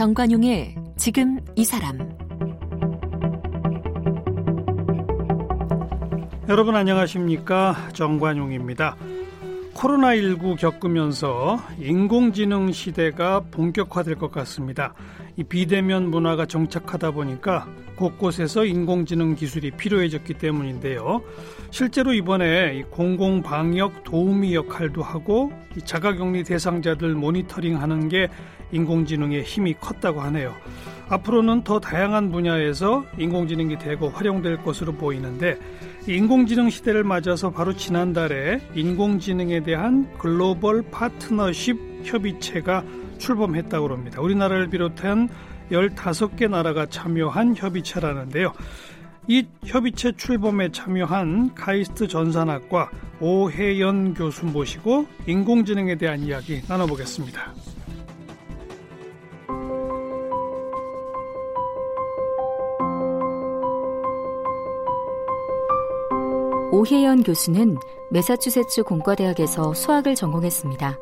정관용의 지금 이 사람 여러분 안녕하십니까 정관용입니다. 코로나19 겪으면서 인공지능 시대가 본격화될 것 같습니다. 이 비대면 문화가 정착하다 보니까 곳곳에서 인공지능 기술이 필요해졌기 때문인데요. 실제로 이번에 공공방역 도우미 역할도 하고 자가격리 대상자들 모니터링하는 게 인공지능의 힘이 컸다고 하네요. 앞으로는 더 다양한 분야에서 인공지능이 되고 활용될 것으로 보이는데 인공지능 시대를 맞아서 바로 지난달에 인공지능에 대한 글로벌 파트너십 협의체가 출범했다고 합니다. 우리나라를 비롯한 15개 나라가 참여한 협의체라는데요. 이 협의체 출범에 참여한 카이스트 전산학과 오혜연 교수 모시고 인공지능에 대한 이야기 나눠보겠습니다. 오혜연 교수는 매사추세츠 공과대학에서 수학을 전공했습니다.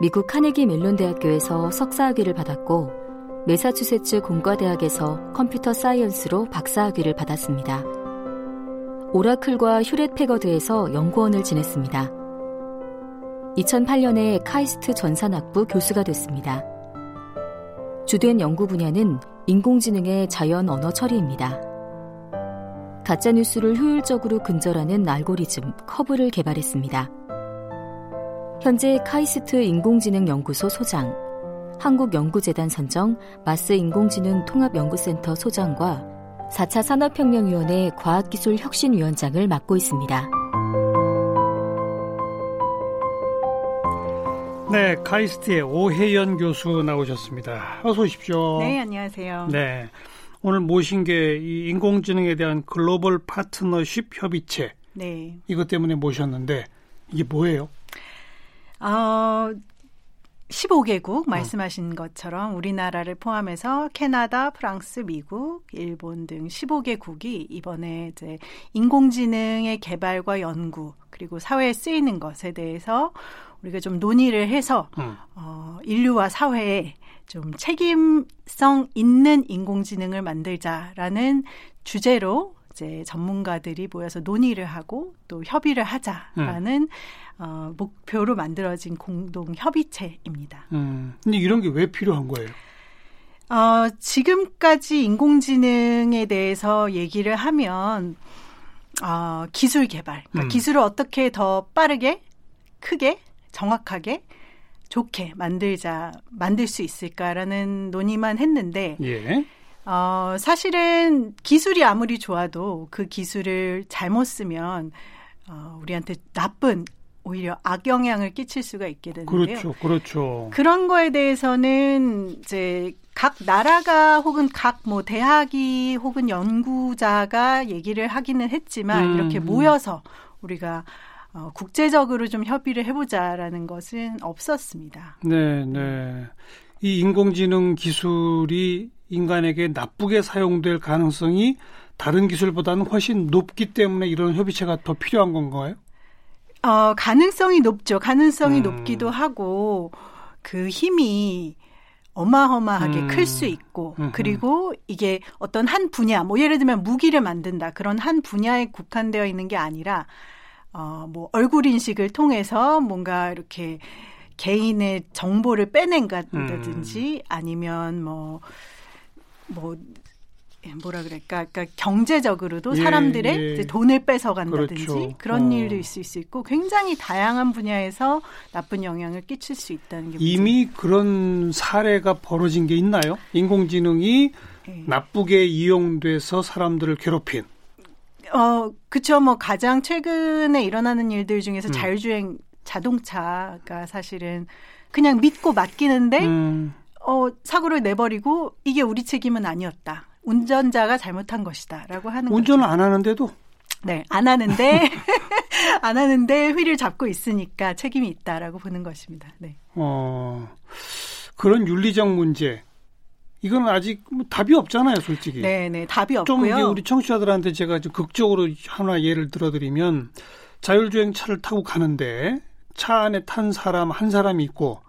미국 카네기 멜론 대학교에서 석사학위를 받았고 매사추세츠 공과대학에서 컴퓨터 사이언스로 박사학위를 받았습니다. 오라클과 휴렛 패커드에서 연구원을 지냈습니다. 2008년에 카이스트 전산학부 교수가 됐습니다. 주된 연구 분야는 인공지능의 자연 언어 처리입니다. 가짜뉴스를 효율적으로 근절하는 알고리즘 커브를 개발했습니다. 현재 카이스트 인공지능 연구소 소장, 한국연구재단 선정 마스 인공지능 통합연구센터 소장과 4차 산업혁명위원회 과학기술혁신위원장을 맡고 있습니다. 네, 카이스트의 오혜연 교수 나오셨습니다. 어서 오십시오. 네, 안녕하세요. 네. 오늘 모신 게 이 인공지능에 대한 글로벌 파트너십 협의체. 네. 이것 때문에 모셨는데 이게 뭐예요? 어, 15개국 말씀하신 것처럼 우리나라를 포함해서 캐나다, 프랑스, 미국, 일본 등 15개국이 이번에 이제 인공지능의 개발과 연구 그리고 사회에 쓰이는 것에 대해서 우리가 좀 논의를 해서 음. 어, 인류와 사회에 좀 책임성 있는 인공지능을 만들자라는 주제로 이제 전문가들이 모여서 논의를 하고 또 협의를 하자라는 음. 어, 목표로 만들어진 공동 협의체입니다. 음. 근데 이런 게 왜 필요한 거예요? 어, 지금까지 인공지능에 대해서 얘기를 하면 어, 기술 개발, 그러니까 음. 기술을 어떻게 더 빠르게, 크게, 정확하게 좋게 만들자 만들 수 있을까라는 논의만 했는데 예. 어, 사실은 기술이 아무리 좋아도 그 기술을 잘못 쓰면 어, 우리한테 나쁜 오히려 악영향을 끼칠 수가 있게 되는데요. 그렇죠, 그렇죠. 그런 거에 대해서는 이제 각 나라가 혹은 각 뭐 대학이 혹은 연구자가 얘기를 하기는 했지만 음, 이렇게 모여서 우리가 어, 국제적으로 좀 협의를 해보자라는 것은 없었습니다. 네, 네. 이 인공지능 기술이 인간에게 나쁘게 사용될 가능성이 다른 기술보다는 훨씬 높기 때문에 이런 협의체가 더 필요한 건가요? 어, 가능성이 높죠. 가능성이 음. 높기도 하고 그 힘이 어마어마하게 음. 클수 있고 음흠. 그리고 이게 어떤 한 분야 뭐 예를 들면 무기를 만든다 그런 한 분야에 국한되어 있는 게 아니라 어, 뭐 얼굴 인식을 통해서 뭔가 이렇게 개인의 정보를 빼낸다든지 음. 아니면 뭐, 뭐, 뭐라 그럴까, 그러니까 경제적으로도 예, 사람들의 예. 돈을 뺏어간다든지 그렇죠. 그런 어. 일도 있을 수 있고 굉장히 다양한 분야에서 나쁜 영향을 끼칠 수 있다는 게 이미 문제. 그런 사례가 벌어진 게 있나요? 인공지능이 예. 나쁘게 이용돼서 사람들을 괴롭힌. 어, 그쵸. 뭐 가장 최근에 일어나는 일들 중에서 음. 자율주행 자동차가 사실은 그냥 믿고 맡기는데 음. 어, 사고를 내버리고 이게 우리 책임은 아니었다. 운전자가 잘못한 것이다라고 하는 운전을 거죠. 안 하는데도 네, 안 하는데 안 하는데 휠을 잡고 있으니까 책임이 있다라고 보는 것입니다. 네. 어. 그런 윤리적 문제 이건 아직 뭐 답이 없잖아요, 솔직히. 네, 네, 답이 없고요. 좀 우리 청취자들한테 제가 좀 극적으로 하나 예를 들어드리면 자율주행 차를 타고 가는데 차 안에 탄 사람 한 사람이 있고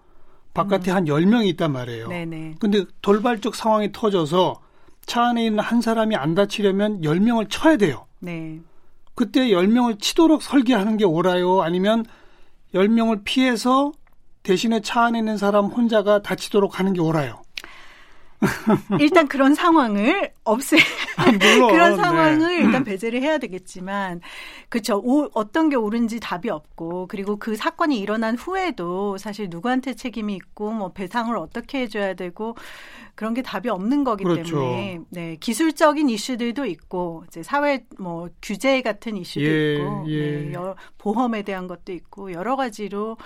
바깥에 음. 한 10명이 있단 말이에요. 네네. 근데 돌발적 상황이 터져서 차 안에 있는 한 사람이 안 다치려면 10명을 쳐야 돼요. 네. 그때 10명을 치도록 설계하는 게 옳아요? 아니면 10명을 피해서 대신에 차 안에 있는 사람 혼자가 다치도록 하는 게 옳아요? 일단 그런 상황을 없애 아, 그런 상황을 네. 일단 배제를 해야 되겠지만 그렇죠 어떤 게 옳은지 답이 없고 그리고 그 사건이 일어난 후에도 사실 누구한테 책임이 있고 뭐 배상을 어떻게 해줘야 되고 그런 게 답이 없는 거기 그렇죠. 때문에 네 기술적인 이슈들도 있고 이제 사회 뭐 규제 같은 이슈도 예, 있고 예. 네, 보험에 대한 것도 있고 여러 가지로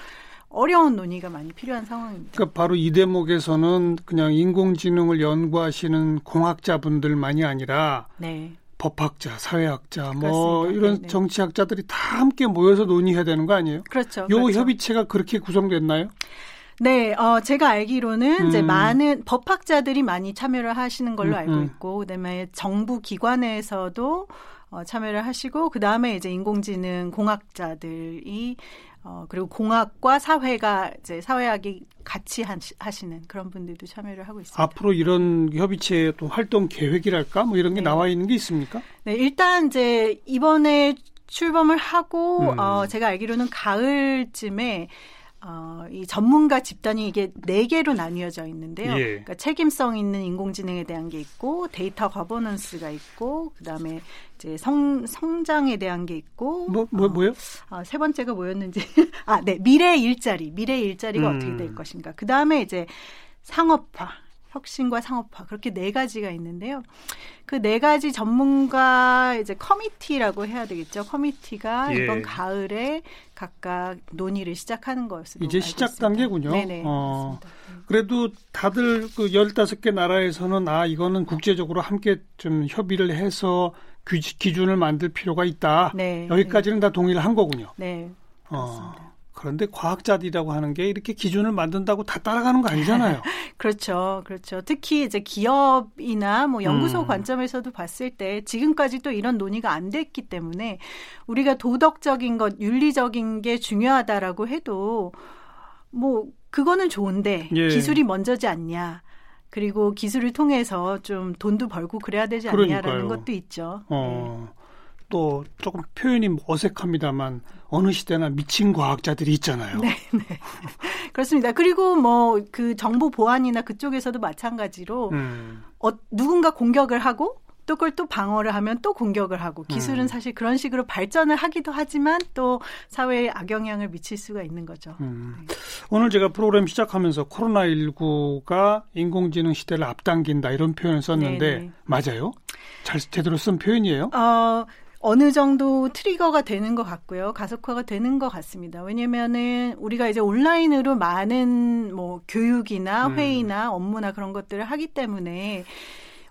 어려운 논의가 많이 필요한 상황입니다. 그러니까 바로 이 대목에서는 그냥 인공지능을 연구하시는 공학자분들만이 아니라 네. 법학자, 사회학자, 뭐 그렇습니다. 이런 네, 네. 정치학자들이 다 함께 모여서 논의해야 되는 거 아니에요? 그렇죠. 요 그렇죠. 협의체가 그렇게 구성됐나요? 네, 어, 제가 알기로는 음. 이제 많은 법학자들이 많이 참여를 하시는 걸로 음, 알고 음. 있고, 그다음에 정부 기관에서도 어, 참여를 하시고, 그 다음에 이제 인공지능 공학자들이 어, 그리고 공학과 사회가 이제 사회학이 같이 하시는 그런 분들도 참여를 하고 있습니다. 앞으로 이런 협의체 또 활동 계획이랄까 뭐 이런 게 네. 나와 있는 게 있습니까? 네, 일단 이제 이번에 출범을 하고 음. 어, 제가 알기로는 가을쯤에 어, 이 전문가 집단이 이게 네 개로 나뉘어져 있는데요. 예. 그러니까 책임성 있는 인공지능에 대한 게 있고 데이터 governance가 있고 그다음에 이제 성 성장에 대한 게 있고 뭐, 뭐 뭐요? 어, 아, 세 번째가 뭐였는지 아, 네. 미래 일자리. 미래 일자리가 음. 어떻게 될 것인가. 그다음에 이제 상업화 혁신과 상업화 그렇게 네 가지가 있는데요. 그 네 가지 전문가 이제 committee라고 해야 되겠죠. committee가 예. 이번 가을에 각각 논의를 시작하는 것으로 이제 시작 있습니다. 단계군요. 네네. 어, 그래도 다들 그 15개 나라에서는 아 이거는 국제적으로 함께 좀 협의를 해서 기준을 만들 필요가 있다. 네. 여기까지는 네. 다 동의를 한 거군요. 네. 그렇습니다. 어. 그런데 과학자들이라고 하는 게 이렇게 기준을 만든다고 다 따라가는 거 아니잖아요. 그렇죠. 그렇죠. 특히 이제 기업이나 뭐 연구소 음. 관점에서도 봤을 때 지금까지 또 이런 논의가 안 됐기 때문에 우리가 도덕적인 것, 윤리적인 게 중요하다라고 해도 뭐 그거는 좋은데 예. 기술이 먼저지 않냐. 그리고 기술을 통해서 좀 돈도 벌고 그래야 되지 않냐라는 그러니까요. 것도 있죠. 어. 네. 또 조금 표현이 어색합니다만 어느 시대나 미친 과학자들이 있잖아요. 네, 네. 그렇습니다. 그리고 뭐 그 정보 보안이나 그쪽에서도 마찬가지로 음. 어, 누군가 공격을 하고 또 그걸 또 방어를 하면 또 공격을 하고 기술은 음. 사실 그런 식으로 발전을 하기도 하지만 또 사회에 악영향을 미칠 수가 있는 거죠. 음. 네. 오늘 제가 프로그램 시작하면서 코로나19가 인공지능 시대를 앞당긴다 이런 표현을 썼는데 네네. 네. 맞아요? 잘 제대로 쓴 표현이에요? 어, 어느 정도 트리거가 되는 것 같고요. 가속화가 되는 것 같습니다. 왜냐면은 우리가 이제 온라인으로 많은 뭐 교육이나 음. 회의나 음. 업무나 그런 것들을 하기 때문에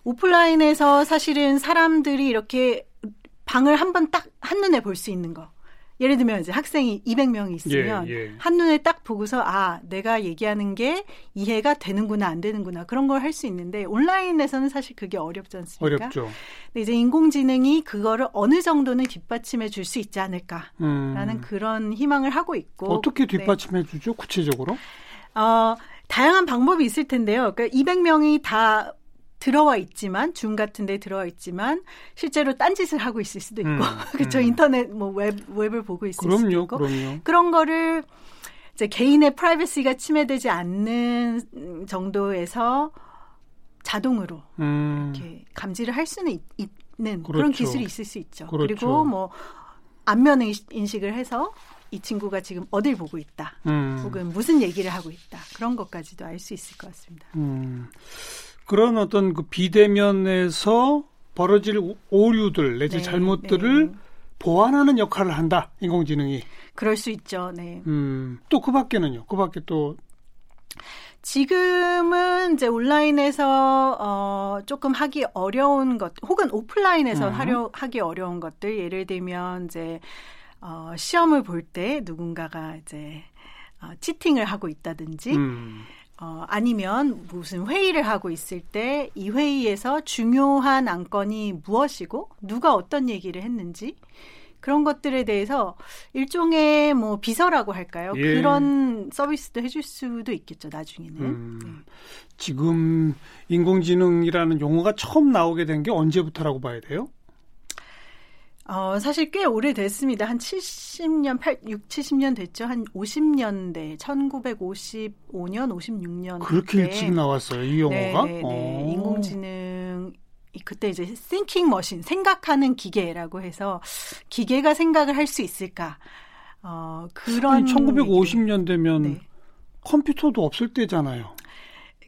오프라인에서 사실은 사람들이 이렇게 방을 한번 딱 한눈에 볼 수 있는 거. 예를 들면 이제 학생이 200명이 있으면 예, 예. 한눈에 딱 보고서 아, 내가 얘기하는 게 이해가 되는구나 안 되는구나 그런 걸 할 수 있는데 온라인에서는 사실 그게 어렵지 않습니까? 어렵죠. 근데 이제 인공지능이 그거를 어느 정도는 뒷받침해 줄 수 있지 않을까라는 음. 그런 희망을 하고 있고 어떻게 네. 뒷받침해 주죠? 구체적으로? 어, 다양한 방법이 있을 텐데요. 그러니까 200명이 다 들어와 있지만 줌 같은 데 들어와 있지만 실제로 딴짓을 하고 있을 수도 있고 음, 그렇죠 음. 인터넷 뭐 웹 웹을 보고 있을 그럼요, 수도 있고 그럼요. 그런 거를 이제 개인의 프라이버시가 침해되지 않는 정도에서 자동으로 음. 이렇게 감지를 할 수는 있, 는 그렇죠. 그런 기술이 있을 수 있죠. 그렇죠. 그리고 뭐 안면 인식을 해서 이 친구가 지금 어딜 보고 있다, 음. 혹은 무슨 얘기를 하고 있다 그런 것까지도 알 수 있을 것 같습니다. 음. 그런 어떤 그 비대면에서 벌어질 오류들 내지 네, 잘못들을 네. 보완하는 역할을 한다 인공지능이. 그럴 수 있죠. 네. 음, 또 그밖에는요. 그밖에 또 지금은 이제 온라인에서 어 조금 하기 어려운 것 혹은 오프라인에서 음. 하려 하기 어려운 것들 예를 들면 이제 어 시험을 볼 때 누군가가 이제 어 치팅을 하고 있다든지 음. 어, 아니면 무슨 회의를 하고 있을 때 이 회의에서 중요한 안건이 무엇이고 누가 어떤 얘기를 했는지 그런 것들에 대해서 일종의 뭐 비서라고 할까요? 예. 그런 서비스도 해줄 수도 있겠죠 나중에는. 음, 네. 지금 인공지능이라는 용어가 처음 나오게 된 게 언제부터라고 봐야 돼요? 어, 사실 꽤 오래됐습니다. 한 70년, 8, 6, 70년 됐죠. 한 50년대, 1955년, 56년. 그렇게 때. 일찍 나왔어요, 이 용어가? 네, 네, 네. 인공지능, 그때 이제 thinking machine, 생각하는 기계라고 해서 기계가 생각을 할 수 있을까. 어, 그런. 아니, 1950년대면 네. 컴퓨터도 없을 때잖아요.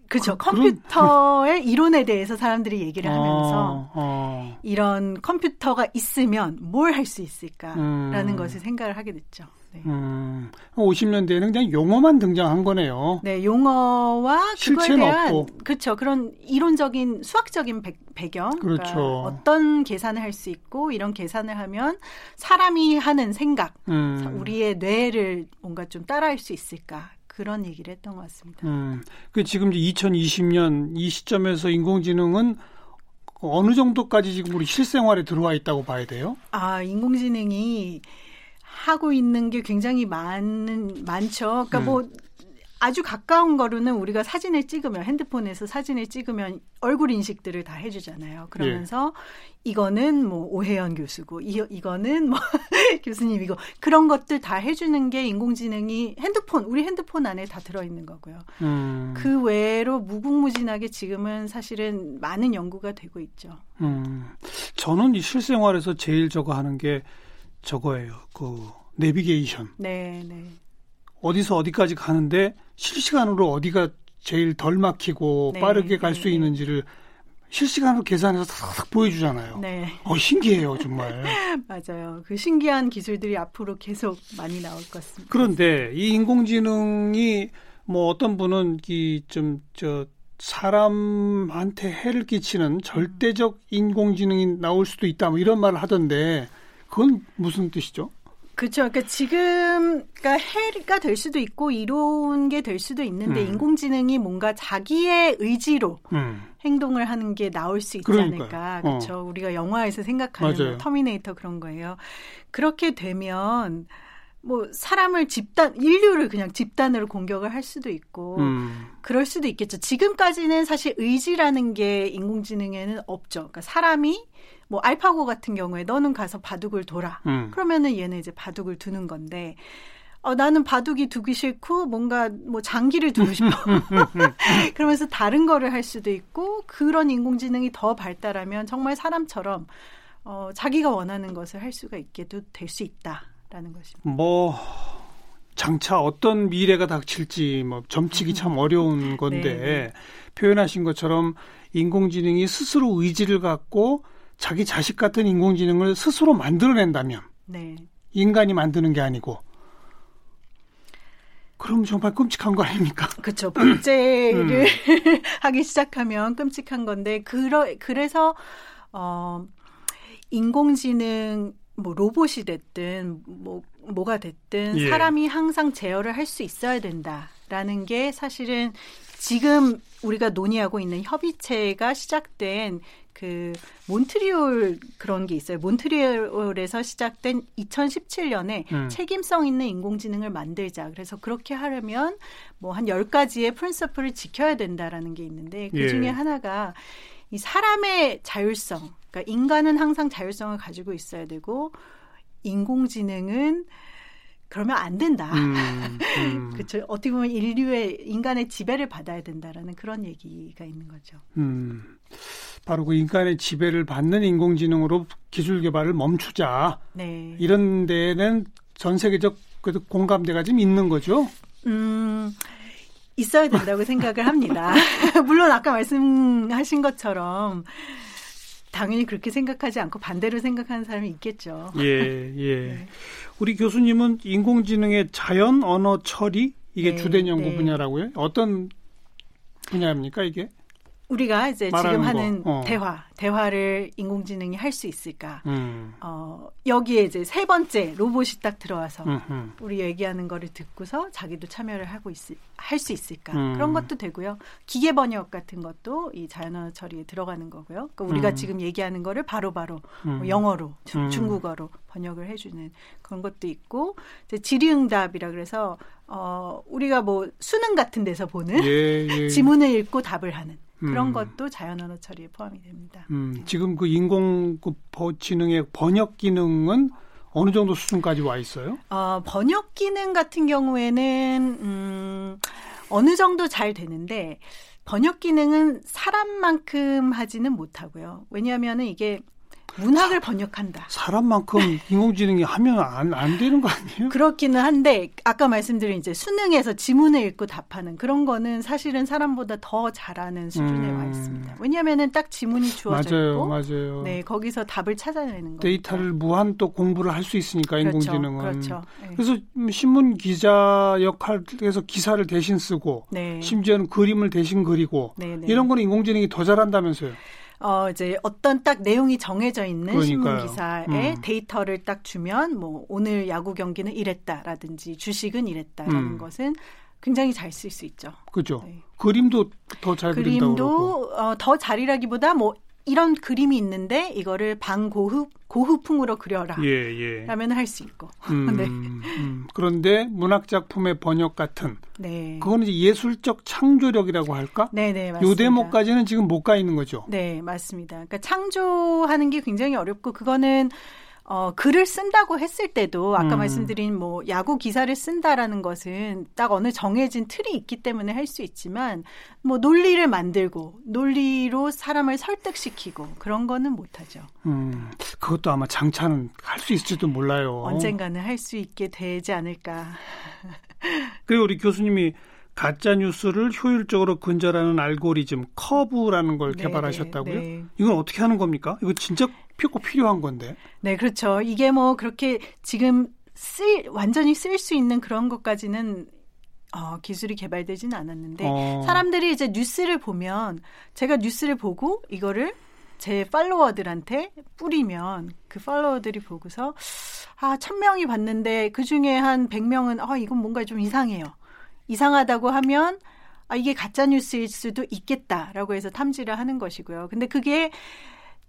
그렇죠. 그, 컴퓨터의 그런... 이론에 대해서 사람들이 얘기를 하면서 아, 아. 이런 컴퓨터가 있으면 뭘 할 수 있을까라는 음. 것을 생각을 하게 됐죠. 네. 음, 50년대에는 그냥 용어만 등장한 거네요. 네, 용어와 그거에 대한 없고. 그렇죠. 그런 이론적인 수학적인 배, 경 그러니까 그렇죠. 그러니까 어떤 계산을 할 수 있고 이런 계산을 하면 사람이 하는 생각, 음. 우리의 뇌를 뭔가 좀 따라할 수 있을까? 그런 얘기를 했던 것 같습니다. 음, 그 지금 이제 2020년 이 시점에서 인공지능은 어느 정도까지 지금 우리 실생활에 들어와 있다고 봐야 돼요? 아, 인공지능이 하고 있는 게 굉장히 많은 많죠. 그러니까 음. 뭐 아주 가까운 거로는 우리가 사진을 찍으면 핸드폰에서 사진을 찍으면 얼굴 인식들을 다 해주잖아요. 그러면서 예. 이거는 뭐 오혜연 교수고 이 이거는 뭐 교수님이고 그런 것들 다 해주는 게 인공지능이 핸드폰 우리 핸드폰 안에 다 들어있는 거고요. 음. 그 외로 무궁무진하게 지금은 사실은 많은 연구가 되고 있죠. 음. 저는 이 실생활에서 제일 저거 하는 게 저거예요. 그 내비게이션. 네, 네. 어디서 어디까지 가는데 실시간으로 어디가 제일 덜 막히고 네, 빠르게 갈수 네, 네. 있는지를 실시간으로 계산해서 싹 보여주잖아요. 네. 어, 신기해요, 정말. 맞아요. 그 신기한 기술들이 앞으로 계속 많이 나올 것 같습니다. 그런데 이 인공지능이 뭐 어떤 분은 이 좀 저 사람한테 해를 끼치는 절대적 인공지능이 나올 수도 있다 뭐 이런 말을 하던데 그건 무슨 뜻이죠? 그렇죠. 그러니까 지금 그러니까 해가 될 수도 있고 이로운 게 될 수도 있는데 음. 인공지능이 뭔가 자기의 의지로 음. 행동을 하는 게 나올 수 있지 그러니까요. 않을까. 그렇죠. 어. 우리가 영화에서 생각하는 뭐 터미네이터 그런 거예요. 그렇게 되면 뭐 사람을 집단 인류를 그냥 집단으로 공격을 할 수도 있고 음. 그럴 수도 있겠죠. 지금까지는 사실 의지라는 게 인공지능에는 없죠. 그러니까 사람이 뭐 알파고 같은 경우에 너는 가서 바둑을 둬라. 음. 그러면은 얘는 이제 바둑을 두는 건데 어, 나는 바둑이 두기 싫고 뭔가 뭐 장기를 두고 싶어. 그러면서 다른 거를 할 수도 있고 그런 인공지능이 더 발달하면 정말 사람처럼 어, 자기가 원하는 것을 할 수가 있게도 될 수 있다라는 것입니다. 뭐 장차 어떤 미래가 닥칠지 뭐 점치기 참 어려운 건데 네, 네. 표현하신 것처럼 인공지능이 스스로 의지를 갖고 자기 자식 같은 인공지능을 스스로 만들어낸다면 네. 인간이 만드는 게 아니고 그럼 정말 끔찍한 거 아닙니까? 그렇죠. 복제를 음. 하기 시작하면 끔찍한 건데 그러, 그래서 어 인공지능 뭐 로봇이 됐든 뭐 뭐가 됐든 예. 사람이 항상 제어를 할 수 있어야 된다라는 게 사실은 지금 우리가 논의하고 있는 협의체가 시작된 그 몬트리올 그런 게 있어요. 몬트리올에서 시작된 2017년에 음. 책임성 있는 인공지능을 만들자. 그래서 그렇게 하려면 뭐 한 10가지의 프린서플을 지켜야 된다라는 게 있는데 그 중에 예. 하나가 이 사람의 자율성. 그러니까 인간은 항상 자율성을 가지고 있어야 되고 인공지능은 그러면 안 된다. 음, 음. 그렇죠. 어떻게 보면 인류의 인간의 지배를 받아야 된다라는 그런 얘기가 있는 거죠. 음. 바로 그 인간의 지배를 받는 인공지능으로 기술 개발을 멈추자. 네. 이런 데는 전 세계적 그 공감대가 좀 있는 거죠. 음. 있어야 된다고 생각을 합니다. 물론 아까 말씀하신 것처럼 당연히 그렇게 생각하지 않고 반대로 생각하는 사람이 있겠죠. 예, 예. 네. 우리 교수님은 인공지능의 자연 언어 처리 이게 네, 주된 연구 네. 분야라고요? 어떤 분야입니까 이게? 우리가 이제 지금 하는 어. 대화, 대화를 인공지능이 할 수 있을까? 음. 어, 여기에 이제 세 번째 로봇이 딱 들어와서 음흠. 우리 얘기하는 거를 듣고서 자기도 참여를 하고 있을 할수 있을까? 음. 그런 것도 되고요. 기계 번역 같은 것도 이 자연어 처리에 들어가는 거고요. 그러니까 우리가 음. 지금 얘기하는 거를 바로바로 바로 뭐 영어로, 중, 음. 중국어로 번역을 해주는 그런 것도 있고 이제 질의응답이라 그래서 어, 우리가 뭐 수능 같은 데서 보는 예, 예. 지문을 읽고 답을 하는 그런 음. 것도 자연 언어 처리에 포함이 됩니다. 음, 지금 그 인공지능의 번역 기능은 어느 정도 수준까지 와 있어요? 어, 번역 기능 같은 경우에는 음, 어느 정도 잘 되는데 번역 기능은 사람만큼 하지는 못하고요. 왜냐하면 이게 문학을 번역한다. 사람만큼 인공지능이 하면 안, 안 되는 거 아니에요? 그렇기는 한데 아까 말씀드린 이제 수능에서 지문을 읽고 답하는 그런 거는 사실은 사람보다 더 잘하는 수준에 음. 와 있습니다. 왜냐하면은 딱 지문이 주어져 맞아요, 있고, 맞아요. 네 거기서 답을 찾아내는 거. 데이터를 무한 또 공부를 할 수 있으니까 그렇죠, 인공지능은. 그렇죠. 네. 그래서 신문 기자 역할에서 기사를 대신 쓰고, 네. 심지어는 그림을 대신 그리고 네, 네. 이런 거는 인공지능이 더 잘한다면서요? 어 이제 어떤 딱 내용이 정해져 있는. 신문 기사에 음. 데이터를 딱 주면 뭐 오늘 야구 경기는 이랬다라든지 주식은 이랬다라는 음. 것은 굉장히 잘 쓸 수 있죠. 그렇죠. 네. 그림도 더 잘 그린다고 그림도 어, 더 잘이라기보다 뭐 이런 그림이 있는데 이거를 방고흡 고흐풍으로 그려라. 예, 예. 라면 할 수 있고. 음, 네. 음. 그런데 문학 작품의 번역 같은 네. 그거는 이제 예술적 창조력이라고 할까? 네, 네, 맞습니다. 요 대목까지는 지금 못 가 있는 거죠. 네, 맞습니다. 그러니까 창조하는 게 굉장히 어렵고 그거는 어, 글을 쓴다고 했을 때도 아까 음. 말씀드린 뭐 야구 기사를 쓴다라는 것은 딱 어느 정해진 틀이 있기 때문에 할 수 있지만 뭐 논리를 만들고 논리로 사람을 설득시키고 그런 거는 못하죠. 음, 그것도 아마 장차는 할 수 있을지도 몰라요. 언젠가는 할 수 있게 되지 않을까. 그리고 우리 교수님이 가짜 뉴스를 효율적으로 근절하는 알고리즘 커브라는 걸 네, 개발하셨다고요? 네. 이건 어떻게 하는 겁니까? 이거 진짜 꼭 필요한 건데. 네, 그렇죠. 이게 뭐 그렇게 지금 쓸 완전히 쓸 수 있는 그런 것까지는 어, 기술이 개발되지는 않았는데 어. 사람들이 이제 뉴스를 보면 제가 뉴스를 보고 이거를 제 팔로워들한테 뿌리면 그 팔로워들이 보고서 아, 천명이 봤는데 그 중에 한 백명은 아, 이건 뭔가 좀 이상해요. 이상하다고 하면 아, 이게 가짜 뉴스일 수도 있겠다라고 해서 탐지를 하는 것이고요. 근데 그게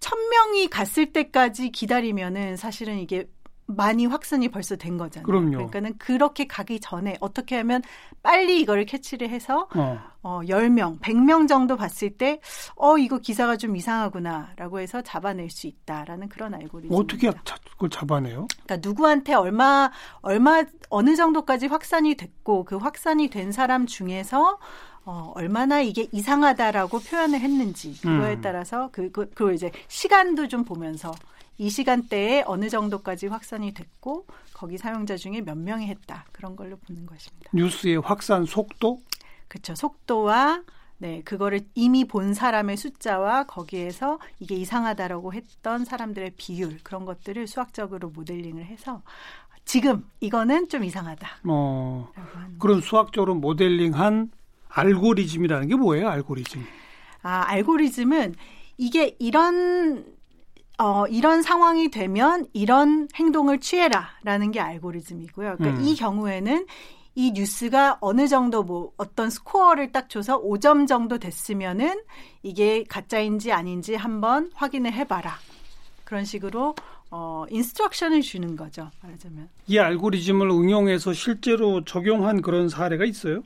천 명이 갔을 때까지 기다리면은 사실은 이게 많이 확산이 벌써 된 거잖아요. 그럼요. 그러니까는 그렇게 가기 전에 어떻게 하면 빨리 이거를 캐치를 해서 어, 어 10명, 100명 정도 봤을 때 어, 이거 기사가 좀 이상하구나라고 해서 잡아낼 수 있다라는 그런 알고리즘. 어떻게 그걸 잡아내요? 그러니까 누구한테 얼마 얼마 어느 정도까지 확산이 됐고 그 확산이 된 사람 중에서 어, 얼마나 이게 이상하다라고 표현을 했는지 그거에 음. 따라서 그, 그, 그 이제 시간도 좀 보면서 이 시간대에 어느 정도까지 확산이 됐고 거기 사용자 중에 몇 명이 했다 그런 걸로 보는 것입니다. 뉴스의 확산 속도? 그렇죠. 속도와 네, 그거를 이미 본 사람의 숫자와 거기에서 이게 이상하다라고 했던 사람들의 비율 그런 것들을 수학적으로 모델링을 해서 지금 이거는 좀 이상하다. 어, 그런 수학적으로 모델링한 알고리즘이라는 게 뭐예요? 알고리즘? 아, 알고리즘은 이게 이런 어, 이런 상황이 되면 이런 행동을 취해라라는 게 알고리즘이고요. 그러니까 음. 이 경우에는 이 뉴스가 어느 정도 뭐 어떤 스코어를 딱 줘서 5점 정도 됐으면은 이게 가짜인지 아닌지 한번 확인을 해봐라. 그런 식으로 어, instruction을 주는 거죠. 말하자면. 이 알고리즘을 응용해서 실제로 적용한 그런 사례가 있어요?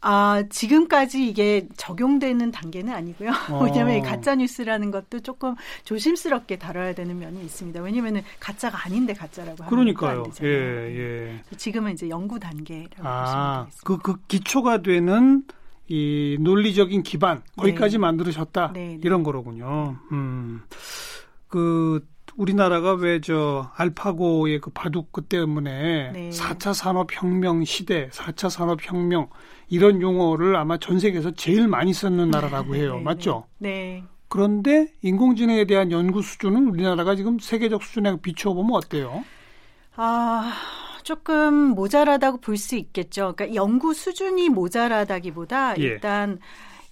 아, 지금까지 이게 적용되는 단계는 아니고요. 어. 왜냐하면 가짜 뉴스라는 것도 조금 조심스럽게 다뤄야 되는 면이 있습니다. 왜냐하면 가짜가 아닌데 가짜라고 하면 그러니까요. 예, 예. 지금은 이제 연구 단계라고 아, 보시면 되겠습니다. 그, 그 기초가 되는 이 논리적인 기반 거기까지 네. 만들으셨다 네, 네. 이런 거로군요. 음. 그 우리나라가 왜 저 알파고의 그 바둑 그 때문에 네. 4차 산업혁명 시대, 4차 산업혁명 이런 용어를 아마 전 세계에서 제일 많이 쓰는 나라라고 해요. 네, 네, 맞죠? 네. 그런데 인공지능에 대한 연구 수준은 우리나라가 지금 세계적 수준에 비춰보면 어때요? 아, 조금 모자라다고 볼 수 있겠죠. 그러니까 연구 수준이 모자라다기보다 예. 일단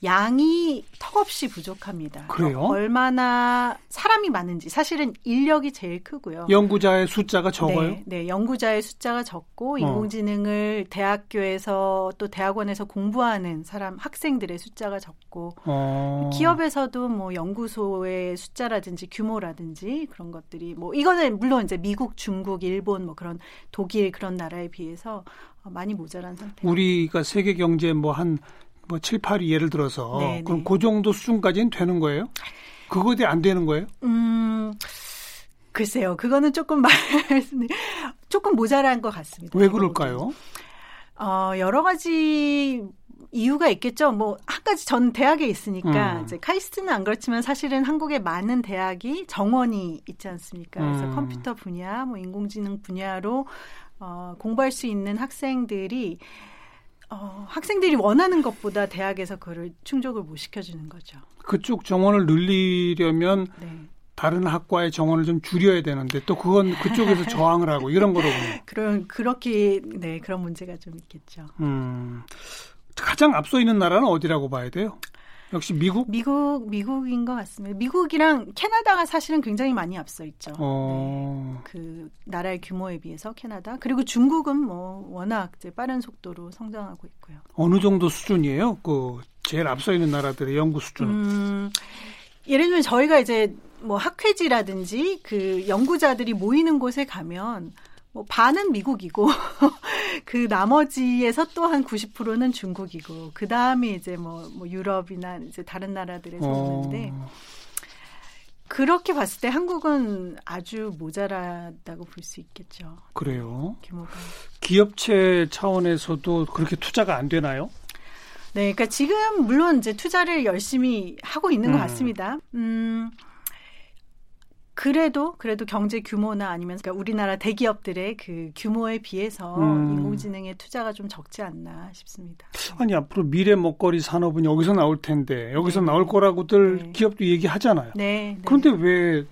양이 턱없이 부족합니다. 그래요? 얼마나 사람이 많은지 사실은 인력이 제일 크고요. 연구자의 숫자가 적어요? 네, 네 연구자의 숫자가 적고 어. 인공지능을 대학교에서 또 대학원에서 공부하는 사람 학생들의 숫자가 적고 어. 기업에서도 뭐 연구소의 숫자라든지 규모라든지 그런 것들이 뭐 이거는 물론 이제 미국, 중국, 일본 뭐 그런 독일 그런 나라에 비해서 많이 모자란 상태. 우리가 세계 경제 뭐 한 뭐 7, 8위 예를 들어서 네네. 그럼 네. 그 정도 수준까지는 되는 거예요? 그거에 안 되는 거예요? 음. 글쎄요. 그거는 조금 말 조금 모자란 것 같습니다. 왜 그럴까요? 어, 여러 가지 이유가 있겠죠. 뭐 한 가지 전 대학에 있으니까 음. 이제 카이스트는 안 그렇지만 사실은 한국에 많은 대학이 정원이 있지 않습니까? 그래서 음. 컴퓨터 분야, 뭐 인공지능 분야로 어, 공부할 수 있는 학생들이 어, 학생들이 원하는 것보다 대학에서 그를 충족을 못 시켜주는 거죠. 그쪽 정원을 늘리려면 네. 다른 학과의 정원을 좀 줄여야 되는데 또 그건 그쪽에서 저항을 하고 이런 거로 보면 그런 그렇게 네 그런 문제가 좀 있겠죠. 음, 가장 앞서 있는 나라는 어디라고 봐야 돼요? 역시 미국? 미국, 미국인 것 같습니다. 미국이랑 캐나다가 사실은 굉장히 많이 앞서 있죠. 어... 네. 그 나라의 규모에 비해서 캐나다. 그리고 중국은 뭐 워낙 이제 빠른 속도로 성장하고 있고요. 어느 정도 수준이에요? 그 제일 앞서 있는 나라들의 연구 수준은? 음, 예를 들면 저희가 이제 뭐 학회지라든지 그 연구자들이 모이는 곳에 가면 뭐 반은 미국이고 그 나머지에서 또 한 90%는 중국이고 그 다음에 이제 뭐, 뭐 유럽이나 이제 다른 나라들에서 어. 오는데 그렇게 봤을 때 한국은 아주 모자라다고 볼 수 있겠죠. 그래요. 규모가. 기업체 차원에서도 그렇게 투자가 안 되나요? 네, 그러니까 지금 물론 이제 투자를 열심히 하고 있는 음. 것 같습니다. 음, 그래도 그래도 경제 규모나 아니면 그러니까 우리나라 대기업들의 그 규모에 비해서 음. 인공지능의 투자가 좀 적지 않나 싶습니다. 아니 앞으로 미래 먹거리 산업은 여기서 나올 텐데 여기서 네. 나올 거라고들 네. 기업도 얘기하잖아요. 네. 네. 그런데 왜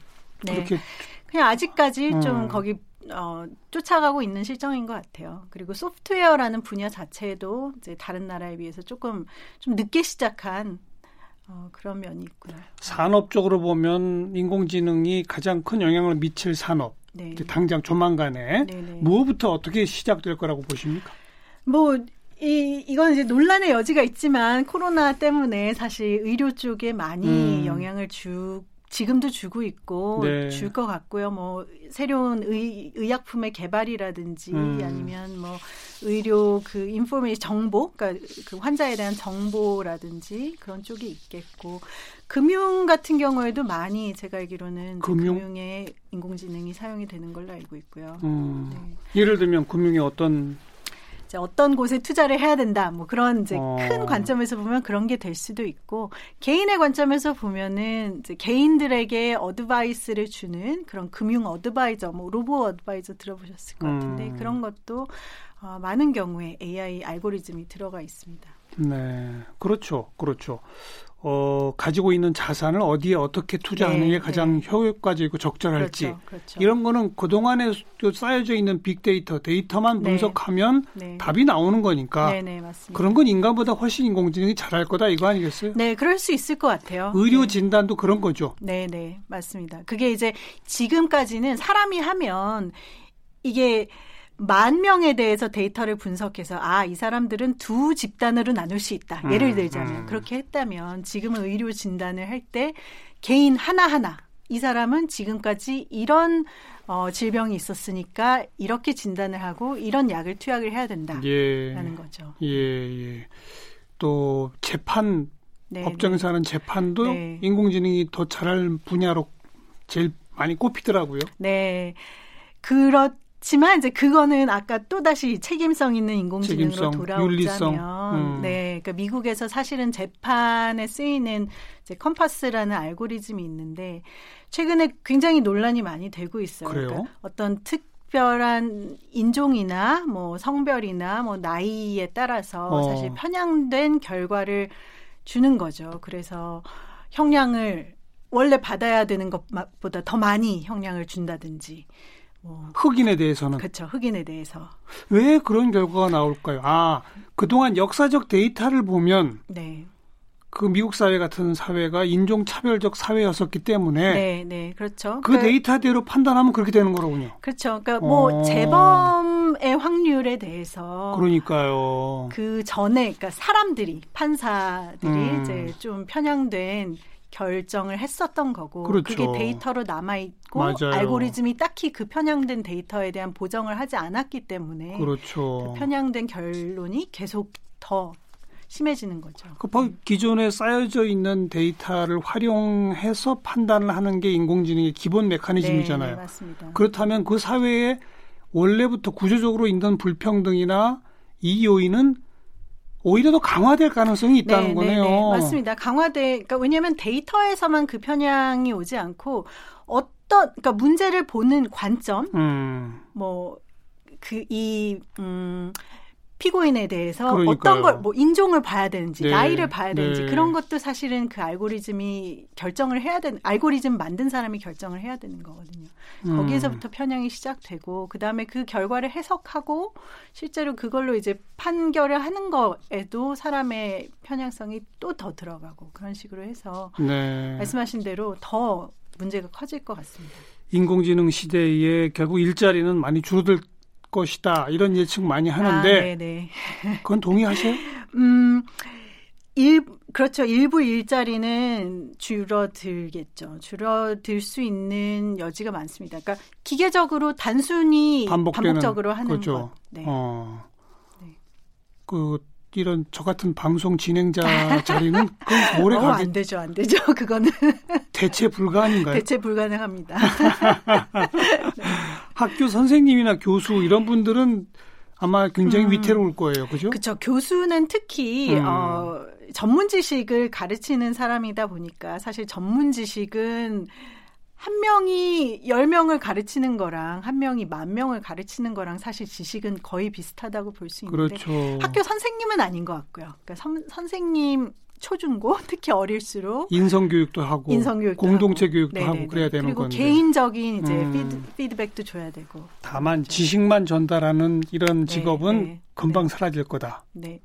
네. 그렇게 그냥 아직까지 음. 좀 거기 어, 쫓아가고 있는 실정인 것 같아요. 그리고 소프트웨어라는 분야 자체도 이제 다른 나라에 비해서 조금 좀 늦게 시작한 어, 그런 면이 있고요. 산업적으로 보면 인공지능이 가장 큰 영향을 미칠 산업. 네. 당장 조만간에 네네. 네. 무엇부터 어떻게 시작될 거라고 보십니까? 뭐 이, 이건 이제 논란의 여지가 있지만 코로나 때문에 사실 의료 쪽에 많이 음. 영향을 주 지금도 주고 있고 네. 줄것 같고요. 뭐 새로운 의, 의약품의 개발이라든지 음. 아니면 뭐 의료 그 인포메이션 정보, 그러니까 그 환자에 대한 정보라든지 그런 쪽이 있겠고 금융 같은 경우에도 많이 제가 알기로는 금융? 금융에 인공지능이 사용이 되는 걸로 알고 있고요. 음. 네. 예를 들면 금융에 어떤 어떤 곳에 투자를 해야 된다. 뭐 그런 이제 어. 큰 관점에서 보면 그런 게 될 수도 있고 개인의 관점에서 보면은 이제 개인들에게 어드바이스를 주는 그런 금융 어드바이저, 뭐 로보 어드바이저 들어보셨을 것 같은데 음. 그런 것도 어, 많은 경우에 AI 알고리즘이 들어가 있습니다. 네, 그렇죠, 그렇죠. 어, 가지고 있는 자산을 어디에 어떻게 투자하는 네, 게 가장 네. 효과적이고 적절할지 그렇죠, 그렇죠. 이런 거는 그 동안에 쌓여져 있는 빅데이터 데이터만 네. 분석하면 네. 답이 나오는 거니까 네, 네, 그런 건 인간보다 훨씬 인공지능이 잘할 거다 이거 아니겠어요? 네, 그럴 수 있을 것 같아요. 의료 진단도 그런 거죠. 네, 네, 맞습니다. 그게 이제 지금까지는 사람이 하면 이게 만 명에 대해서 데이터를 분석해서 아, 이 사람들은 두 집단으로 나눌 수 있다. 예를 음, 들자면 음. 그렇게 했다면 지금은 의료 진단을 할 때 개인 하나하나 이 사람은 지금까지 이런 어, 질병이 있었으니까 이렇게 진단을 하고 이런 약을 투약을 해야 된다라는 예, 거죠. 예, 예. 또 재판 네, 법정에서 네. 하는 재판도 네. 인공지능이 더 잘할 분야로 제일 많이 꼽히더라고요. 네. 그렇 지만 이제 그거는 아까 또 다시 책임성 있는 인공지능으로 책임성, 돌아오자면, 음. 네, 그러니까 미국에서 사실은 재판에 쓰이는 이제 컴파스라는 알고리즘이 있는데 최근에 굉장히 논란이 많이 되고 있어요. 그래요? 그러니까 어떤 특 특별한 인종이나 뭐 성별이나 뭐 나이에 따라서 어. 사실 편향된 결과를 주는 거죠. 그래서 형량을 원래 받아야 되는 것보다 더 많이 형량을 준다든지 뭐 흑인에 대해서는 그렇죠. 흑인에 대해서 왜 그런 결과가 나올까요? 아 그동안 역사적 데이터를 보면 네. 그 미국 사회 같은 사회가 인종 차별적 사회였었기 때문에 네, 네, 그렇죠. 그 그러니까, 데이터대로 판단하면 그렇게 되는 거로군요. 그렇죠. 그러니까 뭐 어. 재범의 확률에 대해서 그러니까요. 그 전에 그러니까 사람들이 판사들이 음. 이제 좀 편향된 결정을 했었던 거고 그렇죠. 그게 데이터로 남아 있고 알고리즘이 딱히 그 편향된 데이터에 대한 보정을 하지 않았기 때문에 그렇죠. 그 편향된 결론이 계속 더 심해지는 거죠. 그 기존에 쌓여져 있는 데이터를 활용해서 판단을 하는 게 인공지능의 기본 메커니즘이잖아요. 네, 네, 맞습니다. 그렇다면 그 사회에 원래부터 구조적으로 있는 불평등이나 이 요인은 오히려 더 강화될 가능성이 있다는 네, 거네요. 네, 네. 맞습니다. 강화돼. 그러니까 왜냐하면 데이터에서만 그 편향이 오지 않고 어떤 그러니까 문제를 보는 관점, 음. 뭐그 이 음. 피고인에 대해서 그러니까요. 어떤 걸 뭐 인종을 봐야 되는지 네. 나이를 봐야 되는지 네. 그런 것도 사실은 그 알고리즘이 결정을 해야 되는 알고리즘 만든 사람이 결정을 해야 되는 거거든요. 음. 거기에서부터 편향이 시작되고 그다음에 그 결과를 해석하고 실제로 그걸로 이제 판결을 하는 거에도 사람의 편향성이 또 더 들어가고 그런 식으로 해서 네. 말씀하신 대로 더 문제가 커질 것 같습니다. 인공지능 시대에 결국 일자리는 많이 줄어들 것이다 이런 예측 많이 하는데 아, 그건 동의하세요? 음, 일 그렇죠. 일부 일자리는 줄어들겠죠. 줄어들 수 있는 여지가 많습니다. 그러니까 기계적으로 단순히 반복적으로 하는 그렇죠. 것. 네. 어. 네. 그 이런 저 같은 방송 진행자 자리는 그 오래 어, 가기 안 되죠, 안 되죠. 그거는 대체 불가능인가요? 대체 불가능합니다. 네. 학교 선생님이나 교수 이런 분들은 아마 굉장히 음. 위태로울 거예요, 그죠? 그렇죠. 교수는 특히 음. 어, 전문 지식을 가르치는 사람이다 보니까 사실 전문 지식은 한 명이 열명을 가르치는 거랑 한 명이 만 명을 가르치는 거랑 사실 지식은 거의 비슷하다고 볼 수 있는데 그렇죠. 학교 선생님은 아닌 것 같고요. 그러니까 선, 선생님 초중고 특히 어릴수록 인성 교육도 하고 인성 교육도 공동체 하고. 교육도 네네네. 하고 그래야 되는 그리고 건데 개인적인 이제 음. 피드, 백도 줘야 되고 다만 그렇죠. 지식만 전달하는 이런 네, 직업은 네, 네, 금방 네. 사라질 거다. 네.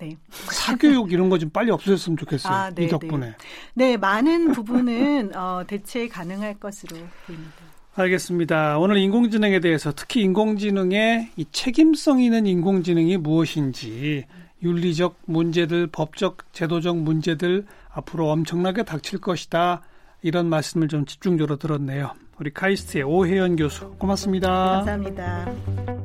네. 사교육 이런 거 좀 빨리 없어졌으면 좋겠어요. 아, 네, 이 덕분에. 네, 네 많은 부분은 어, 대체 가능할 것으로 보입니다. 알겠습니다. 오늘 인공지능에 대해서 특히 인공지능의 이 책임성 있는 인공지능이 무엇인지 윤리적 문제들, 법적, 제도적 문제들 앞으로 엄청나게 닥칠 것이다. 이런 말씀을 좀 집중적으로 들었네요. 우리 카이스트의 오혜연 교수 고맙습니다. 감사합니다.